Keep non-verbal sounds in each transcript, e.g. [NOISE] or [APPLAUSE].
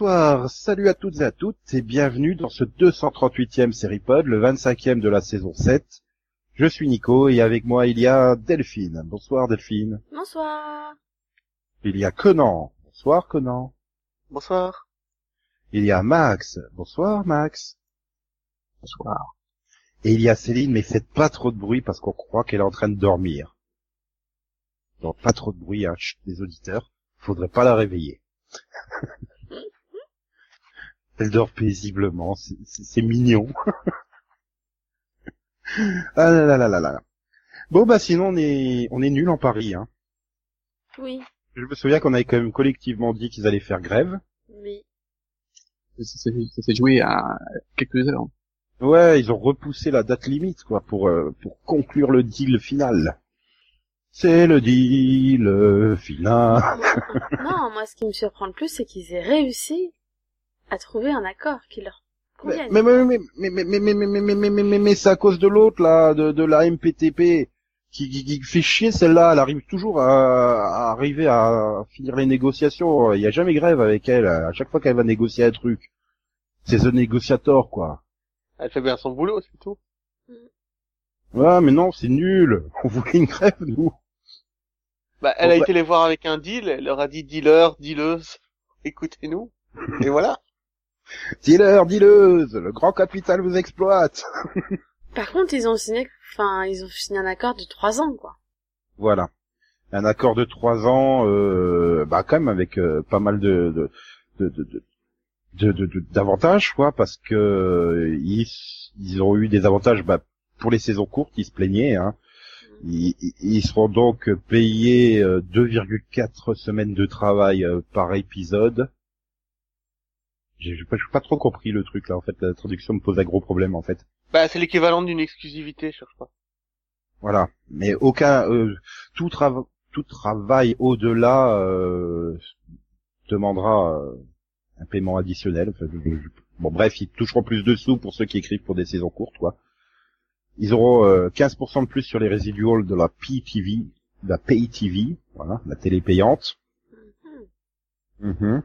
bonsoir, salut à toutes et à toutes et bienvenue dans ce 238e Seripod, le 25e de la saison 7. Je suis Nico et avec moi il y a Delphine. Bonsoir Delphine. Bonsoir. Il y a Conan. Bonsoir Conan. Bonsoir. Il y a Max. Bonsoir Max. Bonsoir. Et il y a Céline, mais faites pas trop de bruit parce qu'on croit qu'elle est en train de dormir. Donc pas trop de bruit, hein, chut, les auditeurs. Faudrait pas la réveiller. [LAUGHS] Elle dort paisiblement, c'est- mignon. [LAUGHS] ah là là là là là. Bon bah sinon on est on est nul en Paris. Hein. Oui, Je me souviens qu'on avait quand même collectivement dit qu'ils allaient faire grève. oui. Ça s'est joué à quelques heures. Ouais, ils ont repoussé la date limite quoi pour euh, pour conclure le deal final. C'est le deal final. non, moi, ce qui me surprend le plus, c'est qu'ils aient réussi à trouver un accord qui leur Mais convienne. mais mais mais mais mais mais mais mais mais mais mais mais mais c'est à cause de l'autre là, de de la MPTP qui, qui, qui fait chier celle-là. Elle arrive toujours à, à arriver à finir les négociations. Il y a jamais grève avec elle. À chaque fois qu'elle va négocier un truc, c'est The Negotiator quoi. Elle fait bien son boulot, c'est tout. Ouais, mais non, c'est nul. On voulait une grève nous. Bah, elle a bah- été les voir avec un deal, elle leur a dit dealer, dealeuse, écoutez-nous. Et voilà. Dealer, dealeuse, le grand capital vous exploite. [LAUGHS] Par contre, ils ont signé, enfin, ils ont signé un accord de trois ans, quoi. Voilà. Un accord de trois ans, euh, bah quand même avec euh, pas mal de de de de, d'avantages quoi, parce que euh, ils, ils ont eu des avantages bah, pour les saisons courtes, ils se plaignaient. Hein. Ils, ils- seront donc payés euh, 2,4 semaines de travail euh, par épisode. J'ai j'ai pas, j'ai pas trop compris le truc là. En fait, la traduction me pose un gros problème en fait. Bah, c'est l'équivalent d'une exclusivité, je cherche pas. Voilà. Mais aucun euh, tout, trava- tout travail au-delà euh, demandera euh, un paiement additionnel. Enfin, je- je- bon bref, ils toucheront plus de sous pour ceux qui écrivent pour des saisons courtes, quoi. Ils auront euh, 15% de plus sur les residuals de la PTV, de la Pay TV, voilà, la télé payante. Mhm. Mhm.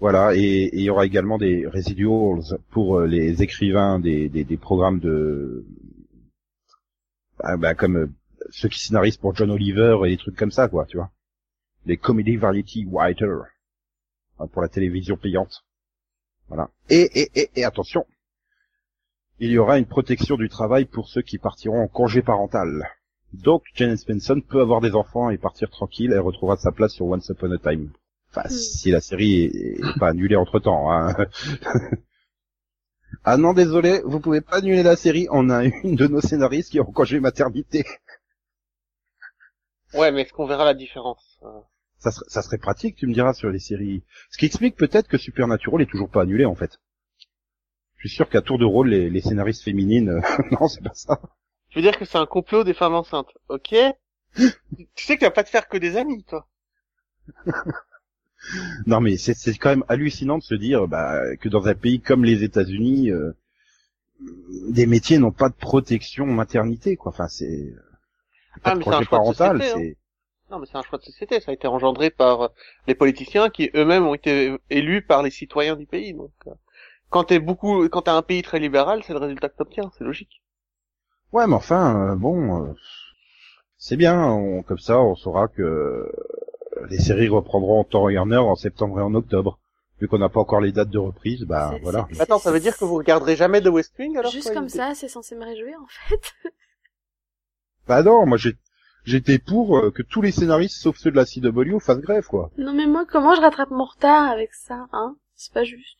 Voilà, et il y aura également des residuals pour euh, les écrivains des, programmes de, bah, bah, comme euh, ceux qui scénarisent pour John Oliver et des trucs comme ça, quoi, tu vois. Les comedy variety writers hein, pour la télévision payante. Voilà. Et, et, et, attention, il y aura une protection du travail pour ceux qui partiront en congé parental. Donc, Jane Spencer peut avoir des enfants et partir tranquille, elle retrouvera sa place sur Once Upon a Time. Enfin, Hmm. si la série est, est pas annulée entre temps. Hein. [LAUGHS] ah non, désolé, vous pouvez pas annuler la série. On a une de nos scénaristes qui est en congé maternité. Ouais, mais est-ce qu'on verra la différence euh, Ça serait, ça serait pratique, tu me diras, sur les séries. Ce qui explique peut-être que Supernatural est toujours pas annulé, en fait. Je suis sûr qu'à tour de rôle, les, les scénaristes féminines, [LAUGHS] non, c'est pas ça. Je veux dire que c'est un complot des femmes enceintes, ok [LAUGHS] Tu sais que tu vas pas te faire que des amis, toi. Non, mais c'est, c'est quand même hallucinant de se dire bah, que dans un pays comme les États-Unis, euh, des métiers n'ont pas de protection maternité, quoi. Enfin, c'est Ah, mais de parental, hein. c'est Non, mais c'est un choix de société, ça a été engendré par euh, les politiciens qui eux-mêmes ont été élus par les citoyens du pays. Donc, euh, quand t'es beaucoup, quand t'as un pays très libéral, c'est le résultat que t'obtiens, c'est logique. Ouais, mais enfin, euh, bon, c'est bien. on- comme ça, on saura que les séries reprendront en temps et en heure en septembre et en octobre. Vu qu'on n'a pas encore les dates de reprise, bah voilà. Attends, ça veut dire que vous regarderez jamais de West Wing alors Juste comme ça, c'est censé me réjouir, en fait. [LAUGHS] Bah non, moi j'ai j'étais pour euh, que tous les scénaristes, sauf ceux de la CW, fassent grève, quoi. non, mais moi, comment je rattrape mon retard avec ça, hein? C'est pas juste.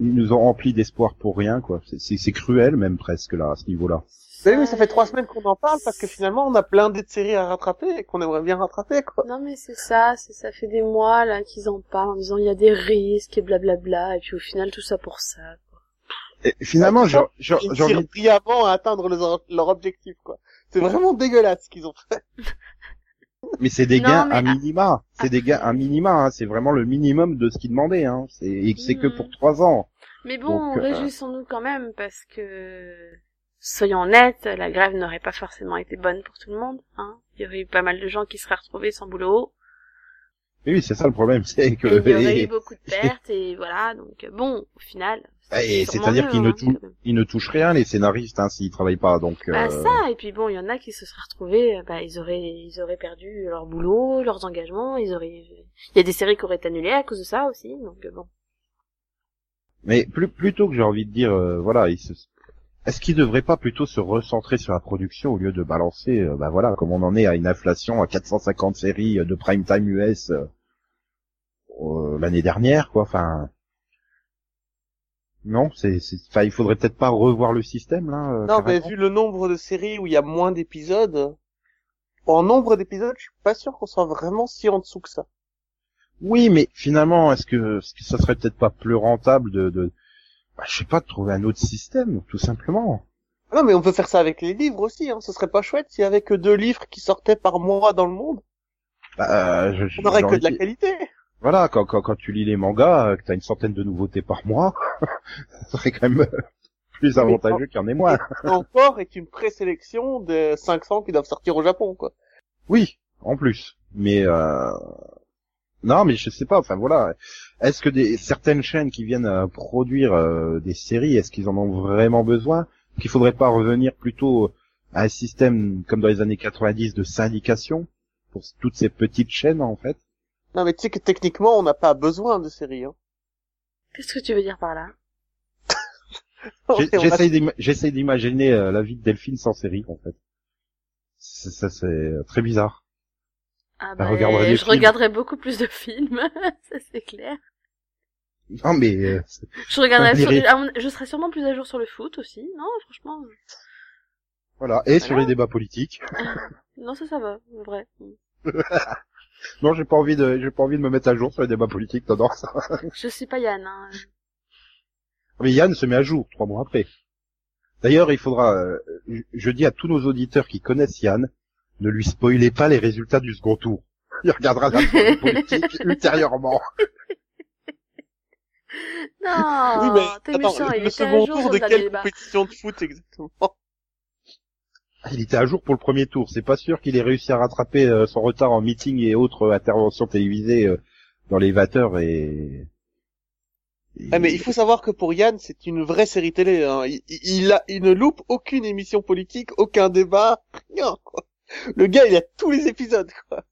Ils nous ont rempli d'espoir pour rien, quoi. C'est- C'est c'est cruel, même presque là, à ce niveau-là. Oui, mais ça fait trois semaines qu'on en parle parce que finalement on a plein de séries à rattraper et qu'on aimerait bien rattraper quoi. Non mais c'est ça, c'est ça fait des mois là qu'ils en parlent en disant il y a des risques et blablabla et puis au final tout ça pour ça. Et finalement, j'ai envie brillamment à atteindre leur, leur objectif quoi. C'est vraiment dégueulasse ce qu'ils ont fait. Mais c'est des gains à minima. C'est des gains à minima. Hein. C'est vraiment le minimum de ce qu'ils demandaient. Hein. C'est et c'est que Mhm. pour trois ans. Mais bon, Donc, euh, réjouissons-nous quand même parce que, soyons honnêtes, la grève n'aurait pas forcément été bonne pour tout le monde. Hein. Il y aurait eu pas mal de gens qui seraient retrouvés sans boulot. Mais oui, c'est ça le problème, [LAUGHS] c'est que il y aurait eu beaucoup de pertes et voilà. Donc euh, bon, au final. c'est-à-dire qu'ils ne hein, tou- ils ne touchent rien les scénaristes hein, s'ils travaillent pas donc Bah euh, ça, et puis bon, il y en a qui se seraient retrouvés, euh, bah ils auraient, ils auraient perdu leur boulot, leurs engagements, ils auraient, il y a des séries qui auraient été annulées à cause de ça aussi, donc euh, bon. mais plus plutôt que j'ai envie de dire euh, voilà, ils se- est-ce qu'ils devraient pas plutôt se recentrer sur la production au lieu de balancer euh, bah voilà, comme on en est à une inflation à 450 séries euh, de prime time US euh, euh, l'année dernière quoi, enfin non, c'est, enfin, il faudrait peut-être pas revoir le système là. euh, Non, mais vu le nombre de séries où il y a moins d'épisodes, en nombre d'épisodes, je suis pas sûr qu'on soit vraiment si en dessous que ça. Oui, mais finalement, est-ce que, est-ce que ça serait peut-être pas plus rentable de, de bah, je sais pas, de trouver un autre système, tout simplement. Non, mais on peut faire ça avec les livres aussi, hein. Ce serait pas chouette s'il y avait que deux livres qui sortaient par mois dans le monde. Bah, euh, je, On aurait que de la qualité. Voilà, quand, quand, quand tu lis les mangas, euh, que t'as une centaine de nouveautés par mois, [LAUGHS] ça serait quand même euh, plus avantageux qu'il y en ait moins. Encore est une présélection de 500 qui doivent sortir au Japon, quoi. Oui, en plus. Mais euh... non, mais je sais pas. Enfin voilà. Est-ce que des certaines chaînes qui viennent euh, produire euh, des séries, est-ce qu'ils en ont vraiment besoin? Qu'il faudrait pas revenir plutôt à un système comme dans les années 90 de syndication pour toutes ces petites chaînes en fait? Non, mais tu sais que techniquement, on n'a pas besoin de séries, hein. Qu'est-ce que tu veux dire par là? [LAUGHS] J'essaye d'ima- j'essaye d'imaginer euh, la vie de Delphine sans série en fait. C'est- Ça c'est très bizarre. Ah Bah, je films. regarderai beaucoup plus de films, [LAUGHS] ça c'est clair. [LAUGHS] Non mais euh, Je regarderai, sur- je serai sûrement plus à jour sur le foot aussi, non franchement. voilà. Et sur les débats politiques. [LAUGHS] [LAUGHS] Non ça ça va, en vrai. Non, j'ai pas envie de, j'ai pas envie de me mettre à jour sur les débats politiques, t'adores ça. Je suis pas Yann. Hein. Mais Yann se met à jour trois mois après. D'ailleurs, il faudra, euh, je- dis à tous nos auditeurs qui connaissent Yann, ne lui spoilez pas les résultats du second tour. Il regardera la politique ultérieurement. Non, Oui, mais t'es attends, méchant, il le était à second jour tour de le quelle compétition de foot exactement? Il était à jour pour le premier tour. C'est pas sûr qu'il ait réussi à rattraper euh, son retard en meeting et autres euh, interventions télévisées euh, dans les 20 heures et... et- Ah, mais il faut savoir que pour Yann, c'est une vraie série télé. Hein. Il, il, il a, il ne loupe aucune émission politique, aucun débat, rien. Quoi. Le gars, il a tous les épisodes. Quoi.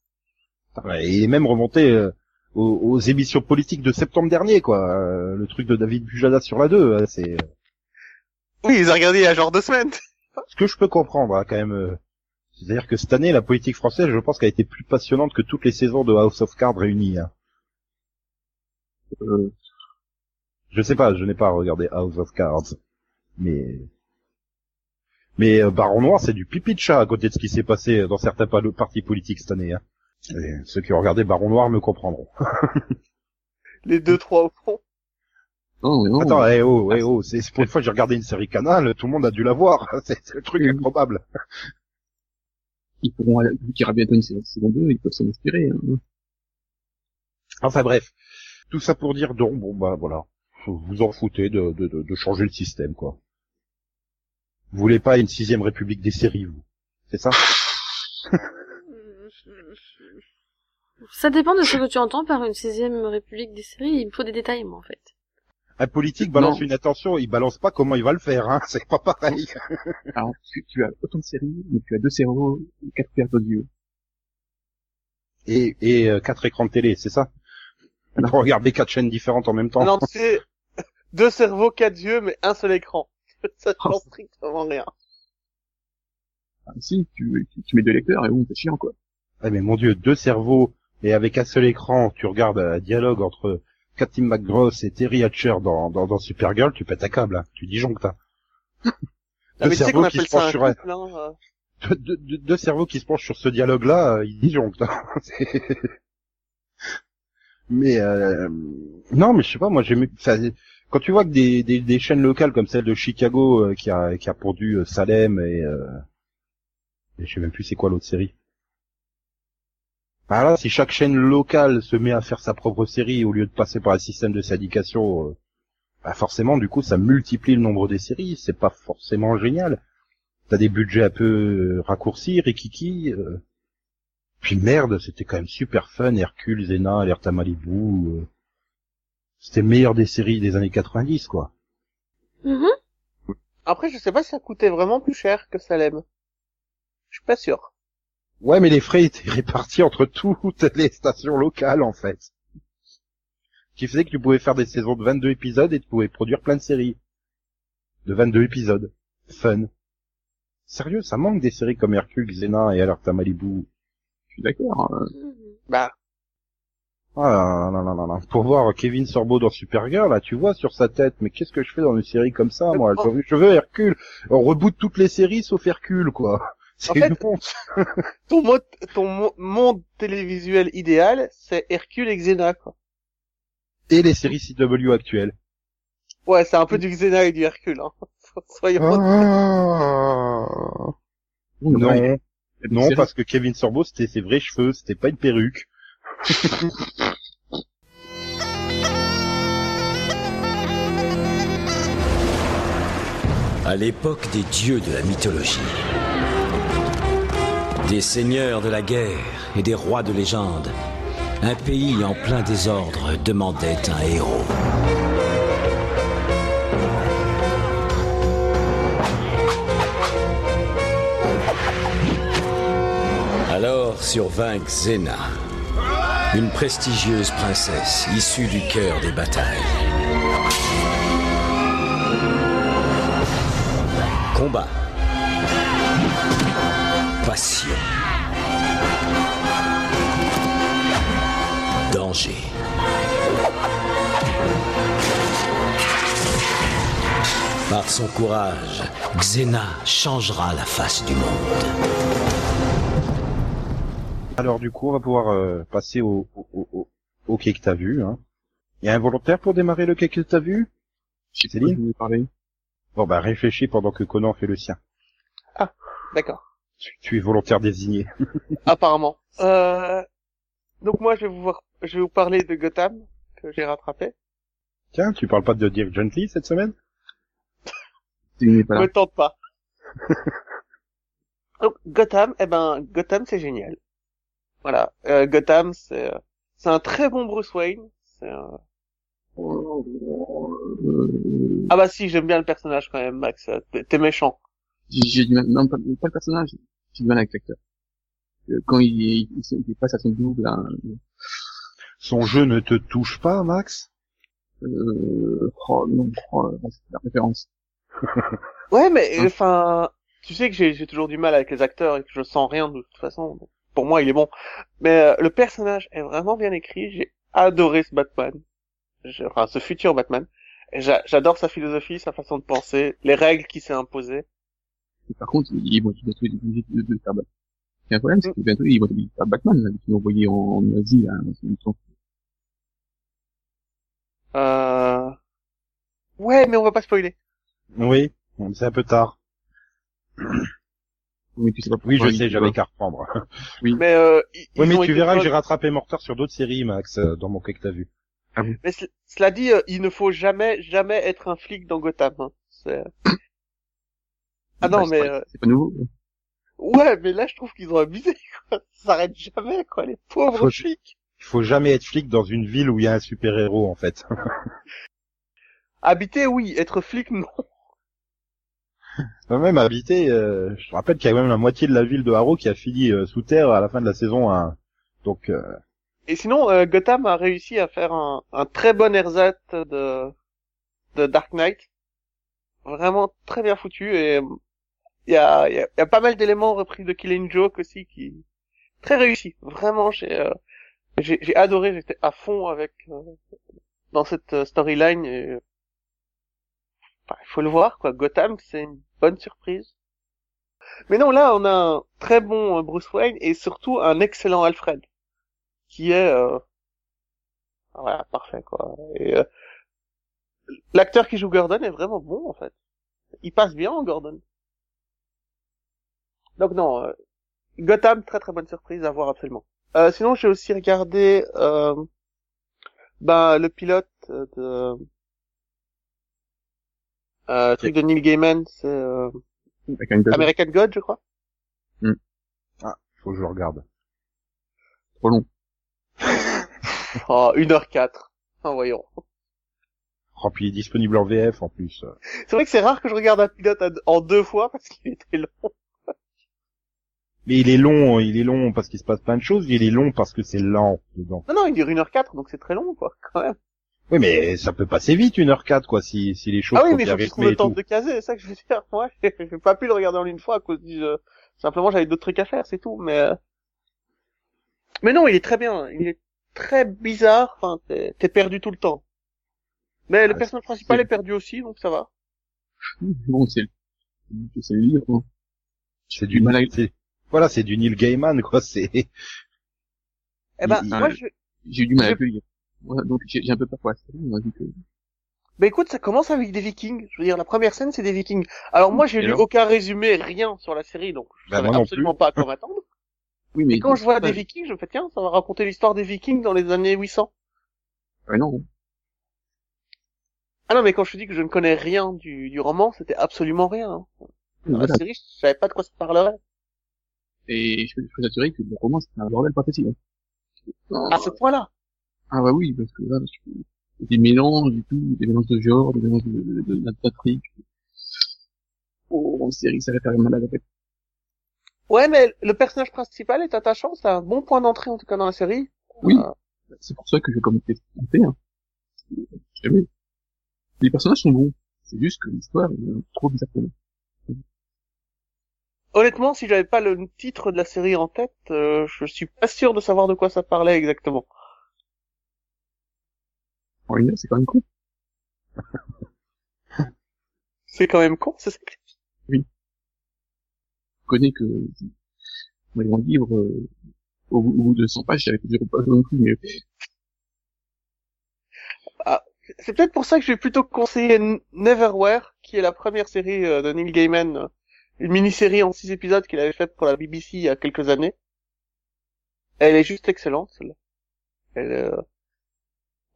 Ouais, Il est même remonté euh, aux, aux émissions politiques de septembre dernier, quoi. Euh, le truc de David Bujada sur la 2, euh, c'est... Oui, ils ont regardé il y a genre deux semaines. [LAUGHS] Ce que je peux comprendre, hein, quand même. euh, C'est-à-dire que cette année, la politique française, je pense qu'elle a été plus passionnante que toutes les saisons de House of Cards réunies. hein. Euh, Je sais pas, je n'ai pas regardé House of Cards, mais mais euh, Baron Noir, c'est du pipi de chat à côté de ce qui s'est passé dans certains pa- partis politiques cette année. Hein. Et ceux qui ont regardé Baron Noir me comprendront. [LAUGHS] Les deux, trois au fond. mais non. Attends, eh oh, eh oh, c'est c'est pour [LAUGHS] une fois que j'ai regardé une série Canal, tout le monde a dû la voir. [LAUGHS] C'est c'est le truc Oui. improbable. Ils pourront, aller- vu qu'il y aura bientôt une saison saison 2, ils peuvent s'en inspirer. Hein. Enfin bref, tout ça pour dire donc bon bah voilà, vous vous en foutez de, de, de, de changer le système quoi. Vous voulez pas une sixième république des séries vous, c'est ça? Ça dépend de ce que tu entends par une sixième république des séries. Il me faut des détails, moi, en fait. Un politique balance Non. une attention, il balance pas comment il va le faire, hein. [LAUGHS] C'est pas pareil. [LAUGHS] Alors, tu, tu as autant de séries, mais tu as deux cerveaux, quatre paires d'audio. Et, et euh, quatre écrans de télé, c'est ça? Pour regarder quatre chaînes différentes en même temps. Non, c'est deux cerveaux, quatre yeux, mais un seul écran. [LAUGHS] Ça Oh. change strictement rien. Ah, si, tu, tu, tu mets deux lecteurs et bon, c'est chiant, quoi. Ah, mais mon dieu, deux cerveaux et avec un seul écran, tu regardes un dialogue entre Cathy McGross et Terry Hatcher dans, dans, dans Supergirl, tu pètes un câble, hein. tu disjonctes. Hein. Ah, deux tu sais cerveaux qui se penchent ça sur un, hein, euh. deux, deux- deux- deux cerveaux qui se penchent sur ce dialogue-là, euh, ils disjonctent. hein. [LAUGHS] Mais euh, non, mais je sais pas, moi j'aime. enfin, Quand tu vois que des, des, des chaînes locales comme celle de Chicago euh, qui a qui a produit euh, Salem et, euh, et je sais même plus c'est quoi l'autre série. Bah là, si chaque chaîne locale se met à faire sa propre série au lieu de passer par un système de syndication, euh, bah forcément, du coup, ça multiplie le nombre des séries. C'est pas forcément génial. T'as des budgets un peu euh, raccourcis, rikiki. Euh... Puis merde, c'était quand même super fun. Hercule, Zena, Alerta Malibu. Euh... C'était le meilleur des séries des années 90, quoi. Mhm. Après, je sais pas si ça coûtait vraiment plus cher que Salem. Je suis pas sûr. Ouais, mais les frais étaient [LAUGHS] répartis entre toutes les stations locales, en fait. Ce qui faisait que tu pouvais faire des saisons de 22 épisodes et tu pouvais produire plein de séries. De 22 épisodes. Fun. Sérieux, ça manque des séries comme Hercule, Xena et Alerta Malibu. Je suis d'accord. euh, [LAUGHS] Mhm. Bah, Ah, non, non, non, non. Pour voir Kevin Sorbo dans Supergirl, là, tu vois sur sa tête, mais qu'est-ce que je fais dans une série comme ça, moi? Je veux- Je veux Hercule. On reboot toutes les séries sauf Hercule, quoi. C'est En fait- [LAUGHS] ton, mode, ton mo- monde télévisuel idéal, c'est Hercule et Xena, quoi. Et les séries CW actuelles. Ouais, c'est un peu du Xena et du Hercule, hein. [LAUGHS] Soyons Ah. Non, ouais, non, parce que Kevin Sorbo, c'était ses vrais cheveux, c'était pas une perruque. [LAUGHS] À l'époque des dieux de la mythologie, des seigneurs de la guerre et des rois de légende, un pays en plein désordre demandait un héros. Alors survint Xena, une prestigieuse princesse issue du cœur des batailles. Combat. Passion. Danger. Par son courage, Xena changera la face du monde. Alors du coup, on va pouvoir euh, passer au, au, au, au quai que t'as vu. Hein. Il y a un volontaire pour démarrer le quai que t'as vu? Céline? Bon bah réfléchis pendant que Conan fait le sien. D'accord. Tu, tu es volontaire désigné. [LAUGHS] Apparemment. Euh... Donc moi, je vais vous voir, je vais vous parler de Gotham, que j'ai rattrapé. Tiens, tu parles pas de Dirk Gently cette semaine? Il n'est pas là. Me tente pas. [LAUGHS] Donc Gotham, eh ben Gotham c'est génial. Voilà, euh, Gotham c'est euh, c'est un très bon Bruce Wayne. C'est un- Euh, Ah bah si, j'aime bien le personnage quand même, Max. T'es méchant. j'ai non, pas, pas le personnage, j'ai du mal avec l'acteur. Euh, Quand il, il, il, il passe à son double, hein, Son jeu ne te touche pas, Max? Euh, oh, non, oh, c'est la référence. [LAUGHS] Ouais, mais Hein. enfin, tu sais que j'ai toujours du mal avec les acteurs et que je sens rien de toute façon. donc, Pour moi, il est bon. Mais euh, le personnage est vraiment bien écrit. J'ai adoré ce Batman. Enfin, ce futur Batman. J'adore sa philosophie, sa façon de penser, les règles qu'il s'est imposées. Et par contre, ils vont bientôt être obligés de, de faire Batman. Il y a un problème, c'est que bientôt, ils vont être obligés de faire Batman, là, qu'ils ont envoyé en, en Asie, là, dans une mission. Euh... Ouais, mais on va pas spoiler. Oui, c'est un peu tard. Oui, tu sais pas pourquoi Oui, je sais, j'avais qu'à reprendre. [LAUGHS] Mais euh, ils- Oui, mais tu verras que j'ai rattrapé mon retard sur d'autres séries, Max, euh, dans mon quai que t'as vu. Mais ce- cela dit, euh, il ne faut jamais, jamais être un flic dans Gotham. hein. Ah non, mais euh, C'est pas nouveau. ouais, mais là, je trouve qu'ils ont abusé. [LAUGHS] Quoi. Ça s'arrête jamais, quoi, les pauvres Faut- flics. Il faut jamais être flic dans une ville où il y a un super-héros, en fait. [LAUGHS] Habiter, oui. Être flic, non. Même habiter, euh, je te rappelle qu'il y a même la moitié de la ville de Harrow qui a fini euh, sous terre à la fin de la saison 1. Donc, euh, Et sinon, euh, Gotham a réussi à faire un, un très bon ersatz de, de Dark Knight. Vraiment très bien foutu et il y a, y, a, y a pas mal d'éléments repris de Killing Joke aussi qui très réussi. Vraiment, j'ai euh, j'ai adoré, j'étais à fond avec euh, dans cette euh, storyline euh, enfin, il faut le voir quoi. Gotham, c'est une bonne surprise. Mais non, là, on a un très bon euh, Bruce Wayne et surtout un excellent Alfred qui est euh... voilà parfait quoi et l'acteur qui joue Gordon est vraiment bon en fait il passe bien en Gordon donc non euh, Gotham très très bonne surprise à voir absolument euh, sinon j'ai aussi regardé euh, ben le pilote de Euh, truc de Neil Gaiman, c'est euh, American God, je crois. Faut que je le regarde. trop long. [LAUGHS] Oh, 1h04. Ah, voyons. Oh, puis il est disponible en VF en plus. C'est vrai que c'est rare que je regarde un pilote en deux fois parce qu'il était long. Mais il est long, il est long parce qu'il se passe plein de choses, il est long parce que c'est lent dedans. Non, non, il dure 1h04, donc c'est très long, quoi, quand même. Oui, mais ça peut passer vite, une heure 4 quoi, si, si les choses ah oui, sont mais faut que je trouve le temps de caser, c'est ça que je veux dire. [LAUGHS] Moi, j'ai pas pu le regarder en une fois à cause du... euh, Simplement, j'avais d'autres trucs à faire, c'est tout, mais... euh, Mais non, il est très bien. Il est très bizarre, enfin, t'es t'es perdu tout le temps. Mais le Ah, personnage principal est perdu aussi, donc ça va. [LAUGHS] Bon, c'est le, c'est le livre, hein. C'est du, mal à- c'est- voilà, c'est du Neil Gaiman, quoi, c'est, Eh ben, Il- moi, il- je... J'ai eu du mal à. Ouais, donc j'ai un peu peur pour la série, que... Bah écoute, ça commence avec des vikings. Je veux dire, la première scène, c'est des vikings. Alors moi, j'ai lu alors aucun résumé, rien sur la série, donc je Bah, savais absolument pas à quoi m'attendre. [LAUGHS] Oui, mais... Et quand je vois des vikings, je me fais, tiens, ça va raconter l'histoire des vikings dans les années 800. Ouais, non. Ah non, mais quand je te dis que je ne connais rien du, du roman, c'était absolument rien. hein. Dans Voilà. la série, je savais pas de quoi ça parlerait. Et je peux, je peux t'assurer que le roman, c'est un bordel pas possible. À ce point-là. Ah bah oui, parce que là, tu- des mélanges et tout, des mélanges de genre, des mélanges de, de, de, de d'Intrigue. Oh, en série, ça va faire mal à la tête. Ouais, mais le personnage principal est attachant, c'est un bon point d'entrée en tout cas dans la série. Oui. Euh, C'est pour ça que j'ai commencé à faire. Jamais. Les personnages sont bons. C'est juste que l'histoire est trop bizarre pour moi. Honnêtement, si j'avais pas le titre de la série en tête, euh, je suis pas sûr de savoir de quoi ça parlait exactement. Heure, c'est quand même cool. C'est quand même con, c'est ça que- Je connais que, dans les livres, euh, au, bout- de 100 pages, j'avais dire pas non plus, mais C'est peut-être pour ça que je vais plutôt conseiller Neverwhere, qui est la première série euh, de Neil Gaiman, euh, une mini-série en six épisodes qu'il avait faite pour la BBC il y a quelques années. Elle est juste excellente, celle-là. Elle, euh,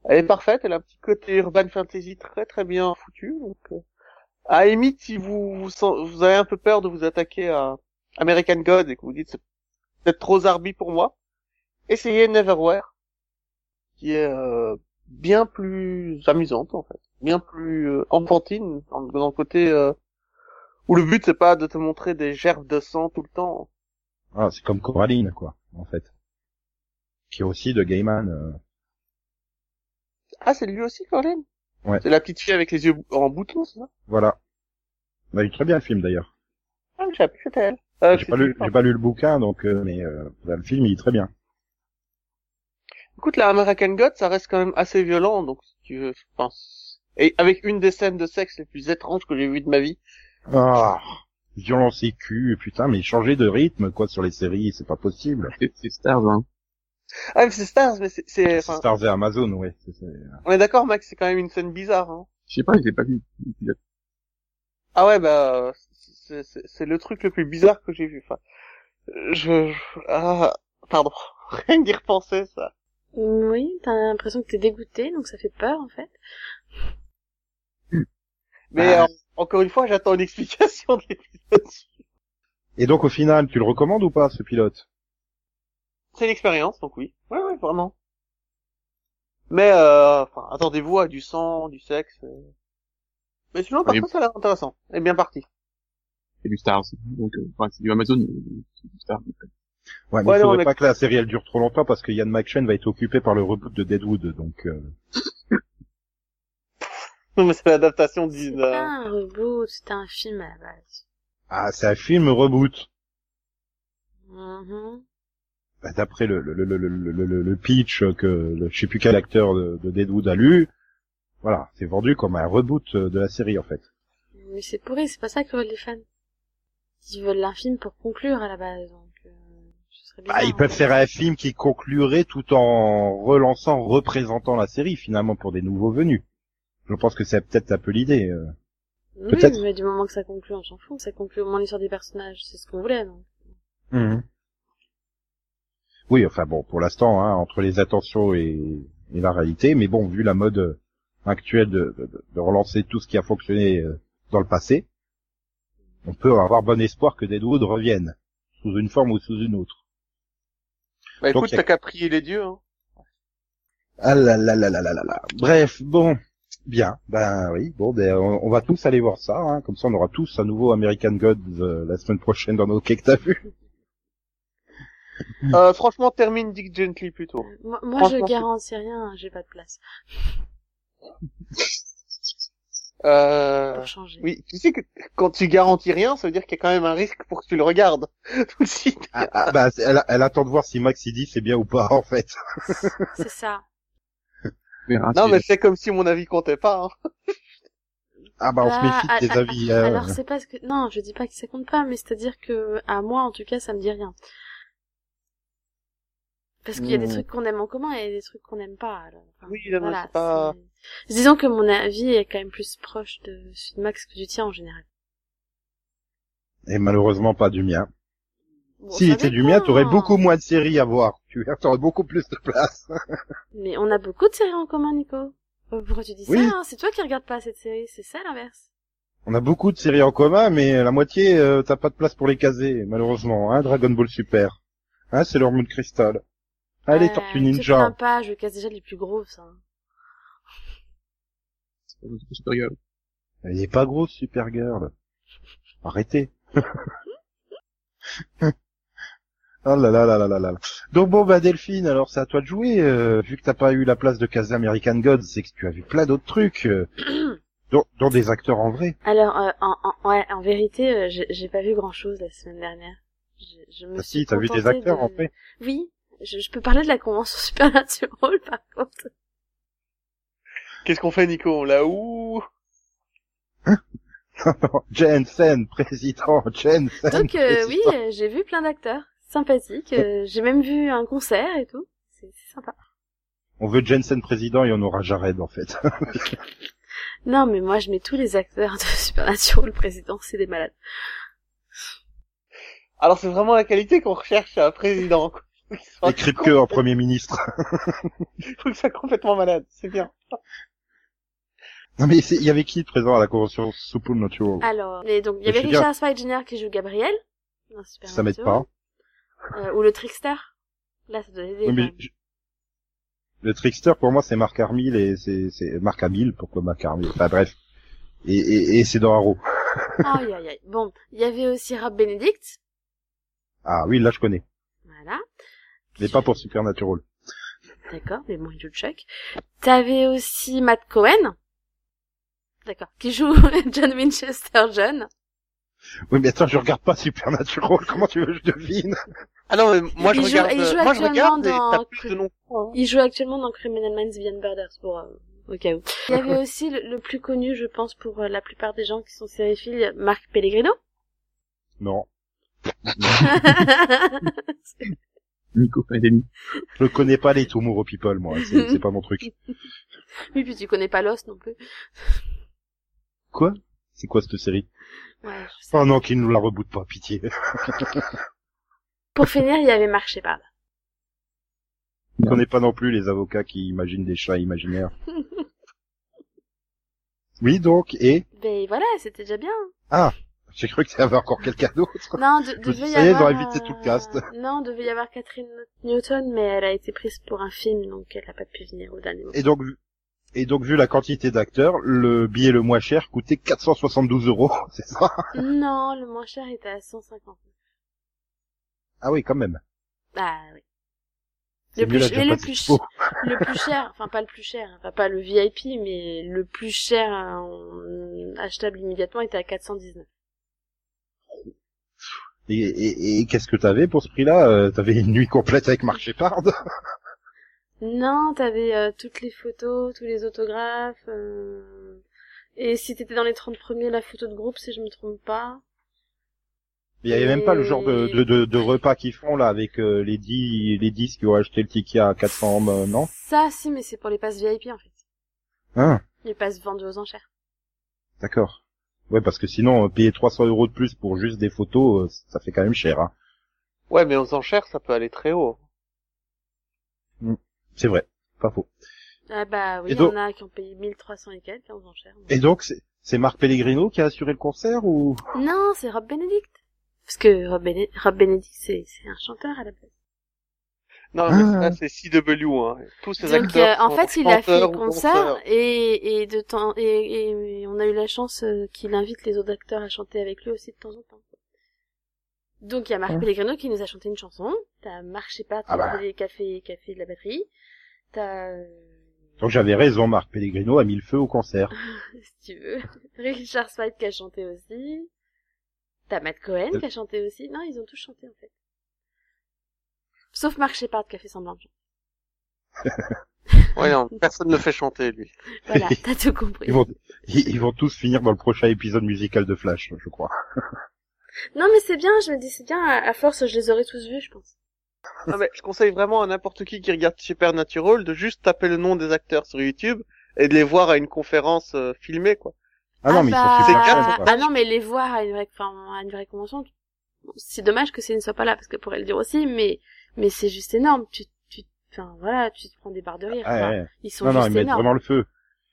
elle est parfaite, elle a un petit côté urban fantasy très très bien foutu. Donc, euh, à limite, si vous, vous avez un peu peur de vous attaquer à American God et que vous dites c'est peut-être trop zarbi pour moi, essayez Neverwhere, qui est euh, bien plus amusante en fait, bien plus euh, enfantine dans, dans le côté euh, où le but c'est pas de te montrer des gerbes de sang tout le temps. ah, c'est comme Coraline, quoi, en fait. Qui est aussi de Gaiman, euh, Ah c'est lui aussi Colin Ouais. C'est la petite fille avec les yeux en bouton, c'est ça? Voilà. On a eu très bien le film, d'ailleurs. Ah mais j'ai c'était elle. Euh, J'ai pas lu, pas le bouquin, donc, euh, mais, euh, le film, il est très bien. Écoute, la American God, ça reste quand même assez violent, donc si tu veux, je pense. Et avec une des scènes de sexe les plus étranges que j'ai vues de ma vie. Ah, violence et cul, putain, mais changer de rythme, quoi, sur les séries, c'est pas possible. [LAUGHS] c'est, Stars, hein. Ah mais c'est Stars, mais c'est, c'est, C'est enfin, Stars et Amazon, ouais. c'est- c'est- on est d'accord, Max, c'est quand même une scène bizarre. Hein. Je sais pas, je l'ai pas vu. Ah ouais, bah, c'est, c'est, c'est le truc le plus bizarre que j'ai vu. Enfin, je, ah, pardon, [LAUGHS] rien que d'y repenser, ça. Oui, t'as l'impression que t'es dégoûté, donc ça fait peur en fait. Mais Ah. euh, encore une fois, j'attends une explication de l'épisode. Et donc, au final, tu le recommandes ou pas, ce pilote? C'est une expérience, donc oui. Ouais, ouais, vraiment. Mais, euh, enfin, attendez-vous à du sang, du sexe. euh. Mais sinon, par contre, ça a l'air intéressant. Et bien parti. C'est du Stars. Donc, euh, enfin, c'est du Amazon, c'est du Stars. donc, euh, Ouais, mais Ouais, il non, faudrait mais- pas que la série elle dure trop longtemps parce que Ian McShane va être occupé par le reboot de Deadwood, donc euh, [LAUGHS] [LAUGHS] mais c'est l'adaptation C'est d'une... pas euh, un reboot, c'était un film à la base. ah c'est un film reboot. Mhm. Bah, D'après le, le, le, le, le, le- le pitch que le, je sais plus quel acteur de, de Deadwood a lu, voilà, c'est vendu comme un reboot de la série en fait. Mais c'est pourri, c'est pas ça que veulent les fans. Ils veulent un film pour conclure à la base, donc euh, ce serait bizarre. Bah, ils peuvent hein. faire un film qui conclurait tout en relançant, représentant la série finalement pour des nouveaux venus. Je pense que c'est peut-être un peu l'idée. euh. Oui, peut-être. mais du moment que ça conclut, on s'en fout. Ça conclut au moins l'histoire des personnages, c'est ce qu'on voulait. Donc. Oui, enfin bon, pour l'instant, hein, entre les attentions et, et la réalité, mais bon, vu la mode euh, actuelle de, de, de relancer tout ce qui a fonctionné euh, dans le passé, on peut avoir bon espoir que Deadwood revienne, sous une forme ou sous une autre. Bah Donc, écoute, a- t'as qu'à prier les dieux, hein. Ah là là là là là là là. Bref, bon, bien, ben oui, bon, ben on, on va tous aller voir ça, hein, comme ça on aura tous un nouveau American Gods euh, la semaine prochaine dans nos quais que t'as vu. Euh, franchement, termine Dick Gently plutôt. Moi, moi je garantis rien, j'ai pas de place [LAUGHS] Euh... pour changer. Oui, tu sais que quand tu garantis rien, ça veut dire qu'il y a quand même un risque pour que tu le regardes. [LAUGHS] Ah, ah, bah, elle, elle attend de voir si Max il dit c'est bien ou pas en fait. C'est ça. Verra Non, si- mais c'est comme si mon avis comptait pas. Hein. Ah bah on se méfie ah, de tes ah, avis. euh. Alors c'est parce que non, je dis pas que ça compte pas, mais c'est-à-dire que à moi en tout cas ça me dit rien. Parce qu'il y a des Hmm. trucs qu'on aime en commun et des trucs qu'on n'aime pas. alors, enfin, Oui, là, voilà, c'est pas- Disons que mon avis est quand même plus proche de celui de Max que du tien en général. Et malheureusement pas du mien. Bon, S'il était du mien, t'aurais beaucoup moins de séries à voir. Tu aurais beaucoup plus de place. [LAUGHS] Mais on a beaucoup de séries en commun, Nico. Euh, Pourquoi tu dis Oui. ça hein? C'est toi qui regardes pas cette série, c'est ça l'inverse. On a beaucoup de séries en commun, mais la moitié, euh, t'as pas de place pour les caser, malheureusement. Hein, Dragon Ball Super. Hein, c'est leur Moon Crystal. Allez, Ouais, Tortue Ninja. plains pas, je casse déjà les plus grosses. Hein. c'est pas super gueule. Elle est pas grosse, Supergirl. Arrêtez. [LAUGHS] Oh là là là là là là. Donc bon bah Delphine, alors c'est à toi de jouer. euh, vu que t'as pas eu la place de caser American Gods, c'est que tu as vu plein d'autres trucs, euh, [CLEARS THROAT] dont, dont des acteurs en vrai. Alors, euh, en, en, ouais, en vérité, euh, j'ai j'ai pas vu grand chose la semaine dernière. Je, je me Ah suis si, t'as vu des acteurs de- en vrai. Oui, je, je peux parler de la convention [LAUGHS] Supernatural par contre. Qu'est-ce qu'on fait, Nico? On l'a où [LAUGHS] Jensen, président, Jensen. Donc euh, oui, président. j'ai vu plein d'acteurs sympathiques. euh, j'ai même vu un concert et tout. C'est sympa. On veut Jensen président et on aura Jared en fait. [LAUGHS] Non, mais moi je mets tous les acteurs de Supernatural président, c'est des malades. Alors c'est vraiment la qualité qu'on recherche chez un président. quoi. Soit Et Kripke en premier ministre. Faut qu'il soit complètement malade, c'est bien. Non mais c'est- il y avait qui de présent à la convention Supernatural? Alors, et donc il y avait. Richard Jr. qui joue Gabriel. dans Ça m'aide pas. Euh, ou le Trickster. Là, ça doit aider. Oui, quand mais même. je- Le trickster pour moi c'est Mark Hamill et c'est c'est Mark Hamill pourquoi Mark Hamill enfin bref et, et, et c'est dans Arrow [LAUGHS] Aïe, aïe, aïe. Bon, il y avait aussi Rob Benedict. ah oui là je connais Voilà. mais pas pour Supernatural D'accord, mais bon, il joue Chuck. T'avais aussi Matt Cohen. D'accord. Qui joue [LAUGHS] John Winchester John. oui mais attends je regarde pas Supernatural comment tu veux que je devine? Ah non, mais moi je Il joue- regarde, il joue moi je actuellement regarde et dans t'as plus de noms. hein. Il joue actuellement dans Criminal Minds Beyond Borders pour, euh, au cas où. Il y avait [LAUGHS] aussi le, le plus connu, je pense, pour euh, la plupart des gens qui sont sériphiles, Marc Pellegrino. non [LAUGHS] Nico Pandémie. je connais pas les Tomorrow People moi c'est c'est pas mon truc [LAUGHS] oui, puis tu connais pas Lost non plus. quoi? C'est quoi cette série? Ouais, je sais. oh non qu'il nous la reboot pas pitié Pour finir, il y avait Marc Shepard. je connais pas non plus les avocats qui imaginent des chats imaginaires [LAUGHS] oui donc et Ben voilà, c'était déjà bien. ah j'ai cru qu'il y avait encore quelqu'un d'autre Non, [LAUGHS] de, devait y y est, ils avoir... ont évité tout le cast. Non, devait y avoir Catherine Newton, mais elle a été prise pour un film, donc elle a pas pu venir au dernier moment. Et donc, vu- et donc, vu la quantité d'acteurs, le billet le moins cher coûtait 472 euros, [LAUGHS] c'est ça? Non, le moins cher était à 150. Ah oui, quand même. Ah oui. Le plus, mais le plus, Expo. [LAUGHS] le plus cher, enfin pas le plus cher, enfin pas le VIP, mais le plus cher en- achetable immédiatement était à 419. Et, et, et qu'est-ce que t'avais pour ce prix-là Euh, T'avais une nuit complète avec Marc Shepard [LAUGHS] Non, t'avais euh, toutes les photos, tous les autographes, euh, et si t'étais dans les 30 premiers, la photo de groupe, si je me trompe pas. Il y avait même pas le genre de, de, de, de repas qu'ils font là avec euh, les 10 les 10 qui ont acheté le ticket à 400, euh, non? Ça, si, mais c'est pour les passes VIP en fait. Hein Les passes vendues aux enchères. D'accord. Ouais, parce que sinon, euh, payer 300 euros de plus pour juste des photos, euh, ça fait quand même cher. Hein. Ouais, mais aux enchères, ça peut aller très haut. C'est vrai, pas faux. Ah bah oui, Et il y en donc- a qui ont payé 1300 et quelques hein, aux enchères. Et donc, c'est c'est Marc Pellegrino qui a assuré le concert ou? Non, c'est Rob Benedict. Parce que Rob, Bene- Rob Benedict, c'est un chanteur à la base. Non, mais Ah. ça, c'est CW, hein. Tous ces Donc acteurs euh, en fait, il a fait le concert et, et de temps et, et- et on a eu la chance euh, qu'il invite les autres acteurs à chanter avec lui aussi de temps en temps. Donc il y a Marc Ouais. Pellegrino qui nous a chanté une chanson, t'as Marc Shepard Ah bah. qui, a fait de la batterie, t'as euh, Donc j'avais raison, Marc Pellegrino a mis le feu au concert. [LAUGHS] si tu veux, [LAUGHS] Richard Spite qui a chanté aussi, t'as Matt Cohen qui a chanté aussi, non ils ont tous chanté en fait. Sauf Marc Shepard qui a fait semblant de chanter. [LAUGHS] Ouais, non, personne ne fait chanter, lui. [LAUGHS] Voilà, [LAUGHS] t'as tout compris. Ils vont, ils, ils vont tous finir dans le prochain épisode musical de Flash, je crois. Non mais c'est bien, je me dis c'est bien, à à force je les aurais tous vus je pense. Non, mais je conseille vraiment à n'importe qui qui regarde Supernatural de juste taper le nom des acteurs sur YouTube et de les voir à une conférence euh, filmée, quoi. Ah non, mais bah, ils sont super quoi. Ah non, mais les voir à une vraie, enfin, à une vraie convention, c'est dommage que c'est ne soit pas là, parce qu'elle pourrait le dire aussi, mais, mais c'est juste énorme. Tu, tu, enfin, voilà, tu te prends des barres de rire. Ouais. Ils sont Non, non, juste ils mettent vraiment le feu.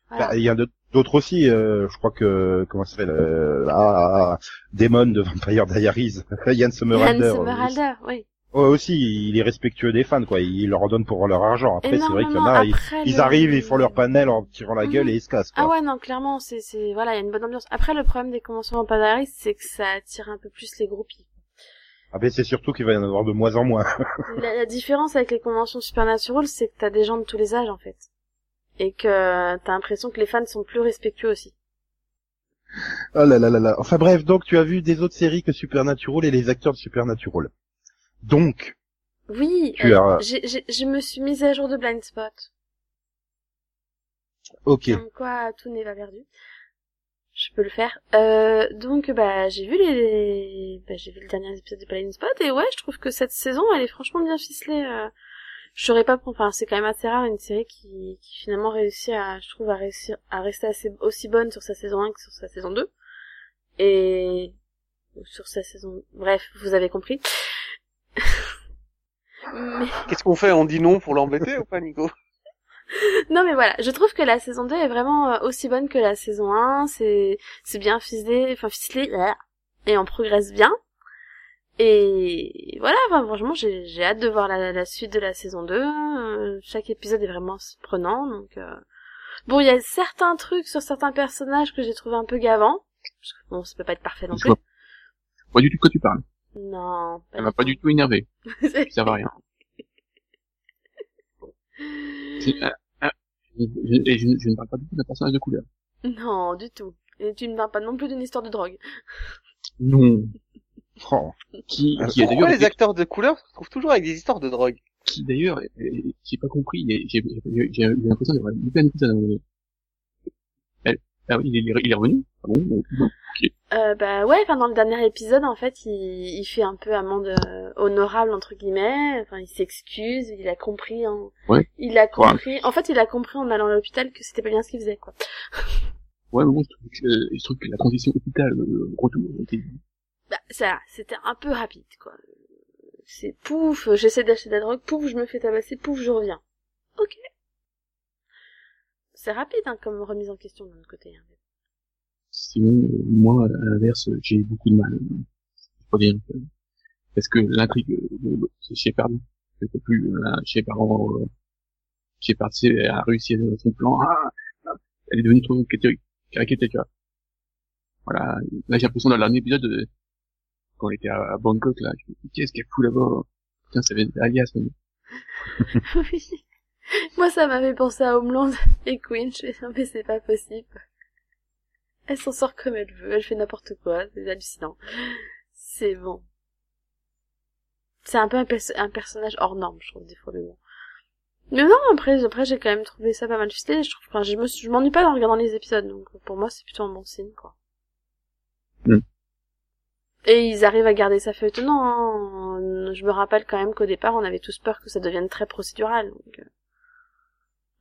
Voilà. Bah, Il y a d'autres aussi, euh, je crois que, comment ça s'appelle, euh, ah, ah, ah, Damon de Vampire Diaries, [LAUGHS] Yann Somerhalder. Yann oui. Ouais, aussi, il est respectueux des fans, quoi. Il leur en donne pour leur argent. Après, c'est vrai qu'il y en a, ils, arrivent, ils font leur panel en tirant la gueule Mhm. et ils se cassent, quoi. Ah ouais, non, clairement, c'est, c'est, voilà, il y a une bonne ambiance. Après, le problème des conventions Vampire Diaries, c'est que ça attire un peu plus les groupies. Après, c'est surtout qu'il va y en avoir de moins en moins. [LAUGHS] La, la différence avec les conventions Supernatural, c'est que t'as des gens de tous les âges, en fait. Et que t'as l'impression que les fans sont plus respectueux aussi. Oh là là là là. Enfin bref, donc tu as vu des autres séries que Supernatural et les acteurs de Supernatural. Donc, Oui, Tu euh, as- je me suis mise à jour de Blind Spot. ok. Comme quoi, tout n'est pas perdu. Je peux le faire. Euh, donc, bah, j'ai vu les, bah, j'ai vu le dernier épisode de Blind Spot et ouais, je trouve que cette saison, elle est franchement bien ficelée. Euh, je saurais pas, enfin, c'est quand même assez rare une série qui, qui finalement réussit à, je trouve, à réussir, à rester assez, aussi bonne sur sa saison 1 que sur sa saison 2. Et, sur sa saison, bref, vous avez compris. Mais, Qu'est-ce qu'on fait On dit non pour l'embêter ou pas, Nico [LAUGHS] Non mais voilà, je trouve que la saison 2 est vraiment euh, aussi bonne que la saison 1, c'est c'est bien ficelé, enfin ficelé et on progresse bien. Et voilà, enfin, franchement, j'ai j'ai hâte de voir la, la suite de la saison 2. euh, chaque épisode est vraiment prenant donc euh, bon, il y a certains trucs sur certains personnages que j'ai trouvé un peu gavants. Parce que bon, ça peut pas être parfait non Je plus. vois pas du tout de quoi tu parles. Non, Elle m'a pas du tout énervé. tout. [LAUGHS] Ça sert à rien. C'est- euh, euh, je, je- et je, je ne parle pas du tout d'un personnage de couleur. non, du tout. Et tu ne parles pas non plus d'une histoire de drogue. Non. [LAUGHS] Oh. Qui, Alors, qui a Pourquoi d'ailleurs, les acteurs de couleur se retrouvent toujours avec des histoires de drogue? Qui d'ailleurs, euh, j'ai pas compris, j'ai l'impression d'avoir loupé un épisode. hein. Elle, ah oui, il est, il est revenu? Ah bon, bon, bon. Euh, bah ouais, enfin dans le dernier épisode, en fait, il, il fait un peu amende euh, honorable entre guillemets. Enfin, il s'excuse, il a compris. En... Ouais. Il a compris. En fait, il a compris en allant à l'hôpital que c'était pas bien ce qu'il faisait, quoi. [LAUGHS] Ouais, mais bon, je trouve que, je trouve que la transition hôpital, euh, retour, était- Bah ça, c'était un peu rapide, quoi. C'est pouf, j'essaie d'acheter de la drogue, pouf, je me fais tabasser, pouf, je reviens. Ok. C'est rapide, hein, comme remise en question d'un côté. hein. Sinon, moi, à l'inverse, j'ai beaucoup de mal. dire, parce que l'intrigue, euh, de- c'est Shepard. Peux plus, euh, Shepard, euh, Shepard, c'est- a réussi à son plan. Ah, ah, elle est devenue trop caricature, tu vois. Voilà. Là, j'ai l'impression dans le dernier épisode, euh, quand on était à, Bangkok, là, je me dis, qu'est-ce qu'elle fout là-bas? Putain, ça va être alias, [LAUGHS] mais- oui. Moi, ça m'avait pensé à Homeland [LAUGHS] et Queen. Je non, mais c'est pas possible. Elle s'en sort comme elle veut. Elle fait n'importe quoi. C'est hallucinant. C'est bon. C'est un peu un, perso- un personnage hors norme, je trouve, des fois, mais bon. Mais non, après, après, j'ai quand même trouvé ça pas mal ficelé. Je trouve, enfin, je me suis- je m'ennuie pas en regardant les épisodes, donc pour moi, c'est plutôt un bon signe, quoi. Mm. Et ils arrivent à garder ça feuilletonnant, hein. Je me rappelle quand même qu'au départ, on avait tous peur que ça devienne très procédural, donc, euh,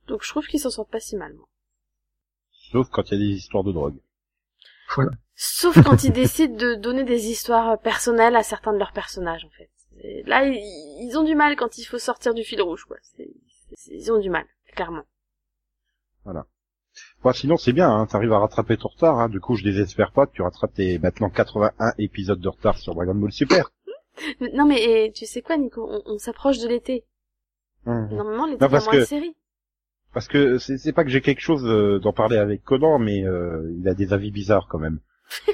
donc je trouve qu'ils s'en sortent pas si mal. moi. Sauf quand il y a des histoires de drogue. Sauf quand ils décident de donner des histoires personnelles à certains de leurs personnages, en fait. Et là, ils, ont du mal quand il faut sortir du fil rouge, quoi. C'est- c'est- ils ont du mal, clairement. Voilà. Bon, sinon c'est bien, hein, t'arrives à rattraper ton retard. Hein. Du coup, je désespère pas que tu rattrapes tes maintenant 81 épisodes de retard sur Dragon Ball Super. Non mais et, tu sais quoi Nico, on, on s'approche de l'été. Mhm. Normalement l'été parce moins que- séries. Parce que c'est c'est pas que j'ai quelque chose euh, d'en parler avec Conan, mais euh, il a des avis bizarres quand même. [LAUGHS]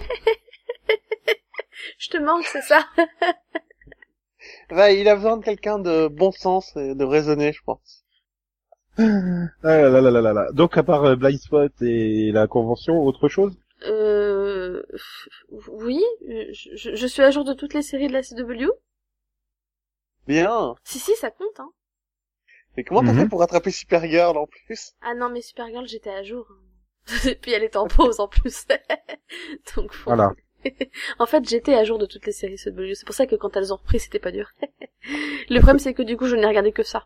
Je te manque, c'est ça [LAUGHS] Bah, il a besoin de quelqu'un de bon sens et de raisonner, je pense. Ah là là là là là. Donc à part euh, Blind Spot et la convention, autre chose? Euh... Oui, je, je- je suis à jour de toutes les séries de la CW. Bien. Si, si, ça compte, hein. Mais comment t'as Mhm. fait pour rattraper Supergirl en plus? Ah non, mais Supergirl, j'étais à jour. [LAUGHS] Et puis elle était en pause en plus. [LAUGHS] Donc bon. Voilà. [LAUGHS] En fait, j'étais à jour de toutes les séries CW. C'est pour ça que quand elles ont repris, c'était pas dur. Le problème, c'est que du coup, je n'ai regardé que ça.